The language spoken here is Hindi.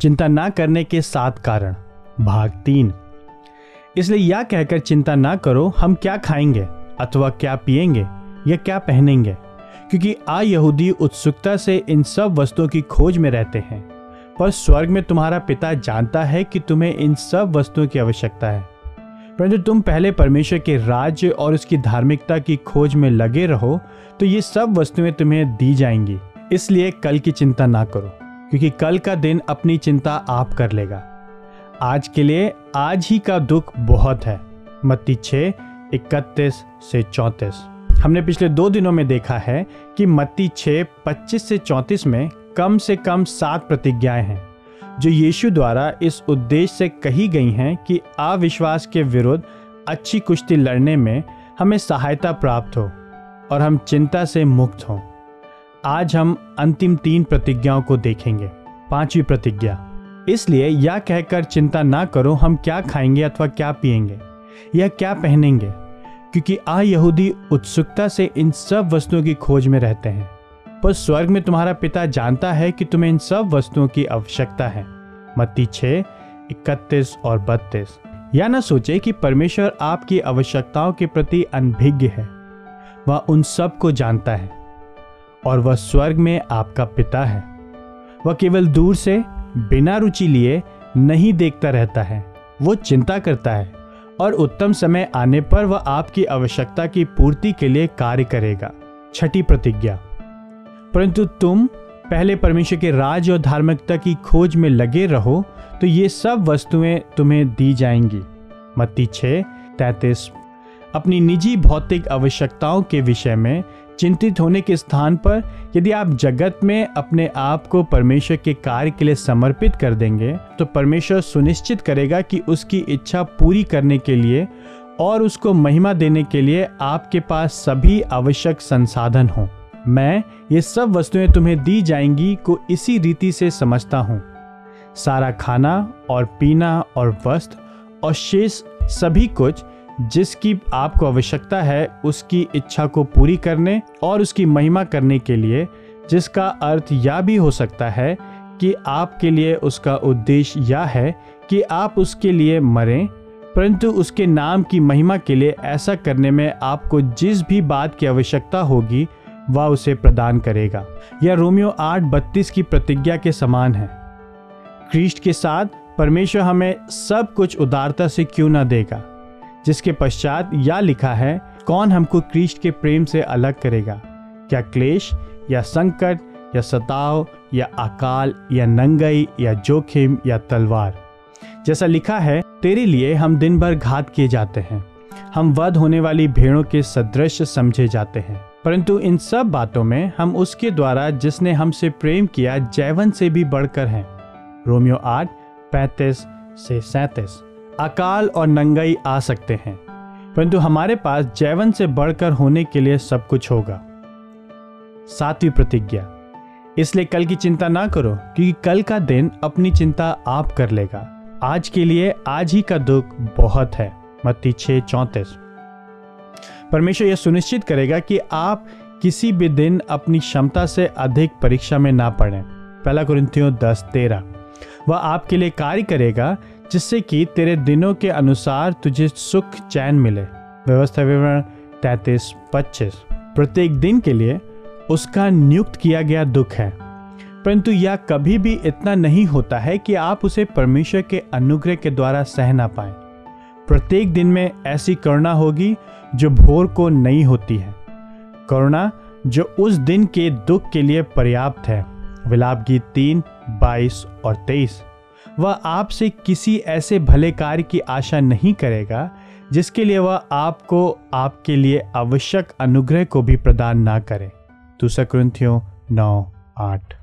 चिंता ना करने के सात कारण। भाग तीन। इसलिए यह कहकर चिंता ना करो, हम क्या खाएँगे, अथवा क्या पिएँगे, या क्या पहनेंगे? क्योंकि आ यहूदी उत्सुकता से इन सब वस्तुओं की खोज में रहते हैं। पर स्वर्ग में तुम्हारा पिता जानता है कि तुम्हें इन सब वस्तुओं की आवश्यकता है। परंतु तुम पहले परमेश्वर के राज्य और उसकी धार्मिकता की खोज में लगे रहो तो ये सब वस्तुएँ तुम्हें दी जाएँगी। इसलिए कल की चिंता ना करो। क्योंकि कल का दिन अपनी चिंता आप कर लेगा। आज के लिए आज ही का दुख बहुत है। मत्ती छः इकतीस से चौंतीस। हमने पिछले दो दिनों में देखा है कि मत्ती छः पच्चीस से चौंतीस में कम से कम सात प्रतिज्ञाएँ हैं, जो यीशु द्वारा इस उद्देश्य से कही गई हैं कि अविश्वास के विरुद्ध अच्छी कुश्ती लड़ने में हमें सहायता प्राप्त हो और हम चिंता से मुक्त हों। आज हम अंतिम तीन प्रतिज्ञाओं को देखेंगे। पांचवी प्रतिज्ञा, इसलिए यह कहकर चिंता ना करो हम क्या खाएँगे अथवा क्या पिएँगे या क्या पहनेंगे, क्योंकि आ यहूदी उत्सुकता से इन सब वस्तुओं की खोज में रहते हैं। पर स्वर्ग में तुम्हारा पिता जानता है कि तुम्हें इन सब वस्तुओं की आवश्यकता है। मत्ती छः, इकतीस और बत्तीस। या ना सोचे कि परमेश्वर आपकी आवश्यकताओं के प्रति अनभिज्ञ है। वह उन सबको जानता है। और वह स्वर्ग में आपका पिता है। वह केवल दूर से बिना रुचि लिए नहीं देखता रहता है, वो चिंता करता है और उत्तम समय आने पर वह आपकी आवश्यकता की पूर्ति के लिए कार्य करेगा। छठी प्रतिज्ञा। परंतु तुम पहले परमेश्वर के राज और धार्मिकता की खोज में लगे रहो तो ये सब वस्तुएँ तुम्हें दी जाएँगी। मत्ती छः, तैतीस। अपनी निजी भौतिक आवश्यकताओं के विषय में चिंतित होने के स्थान पर यदि आप जगत में अपने आप को परमेश्वर के कार्य के लिए समर्पित कर देंगे तो परमेश्वर सुनिश्चित करेगा कि उसकी इच्छा पूरी करने के लिए और उसको महिमा देने के लिए आपके पास सभी आवश्यक संसाधन हों। मैं ये सब वस्तुएँ तुम्हें दी जाएँगी को इसी रीति से समझता हूँ। सारा खाना और पीना और वस्त्र और शेष सभी कुछ जिसकी आपको आवश्यकता है, उसकी इच्छा को पूरी करने और उसकी महिमा करने के लिए, जिसका अर्थ यह भी हो सकता है कि आपके लिए उसका उद्देश्य यह है कि आप उसके लिए मरें, परंतु उसके नाम की महिमा के लिए ऐसा करने में आपको जिस भी बात की आवश्यकता होगी, वह उसे प्रदान करेगा। यह रोमियो आठ बत्तीस की प्रतिज्ञा के समान है। क्रिस्ट के साथ परमेश्वर हमें सब कुछ उदारता से क्यों ना देगा? जिसके पश्चात या लिखा है, कौन हमको क्रिस्ट के प्रेम से अलग करेगा? क्या क्लेश, या संकट, या सताव, या अकाल, या नंगई, या जोखिम, या तलवार? जैसा लिखा है, तेरे लिए हम दिन भर घात किए जाते हैं। हम वध होने वाली भेड़ों के सदृश समझे जाते हैं। परंतु इन सब बातों में हम उसके द्वारा जिसने हमसे प्रेम किया, जैवन से भी बढ़कर हैं। रोमियो आठ, पैंतीस से सैतीस। अकाल और नंगाई आ सकते हैं, परंतु हमारे पास जैवन से बढ़कर होने के लिए सब कुछ होगा। सातवीं प्रतिज्ञा। इसलिए कल की चिंता ना करो, क्योंकि कल का दिन अपनी चिंता आप कर लेगा। आज के लिए आज ही का दुख बहुत है। मत्ती छः चौंतीस। परमेश्वर यह सुनिश्चित करेगा कि आप किसी भी दिन अपनी क्षमता से अधिक परीक्षा में ना पड़ें। पहला कुरिंथियों दस तेरह। वह आपके लिए कार्य करेगा जिससे कि तेरे दिनों के अनुसार तुझे सुख चैन मिले। व्यवस्था विवरण तैतीस, पच्चीस। प्रत्येक दिन के लिए उसका नियुक्त किया गया दुख है। परंतु यह कभी भी इतना नहीं होता है कि आप उसे परमेश्वर के अनुग्रह के द्वारा सह ना पाए। प्रत्येक दिन में ऐसी करुणा होगी जो भोर को नहीं होती है। करुणा जो उस दिन के दुख के लिए पर्याप्त है। विलाप गीत तीन, बाईस और तेईस। वह आपसे किसी ऐसे भले कार्य की आशा नहीं करेगा, जिसके लिए वह आपको आपके लिए आवश्यक अनुग्रह को भी प्रदान ना करे। दूसरा क्रंथियों नौ, आठ।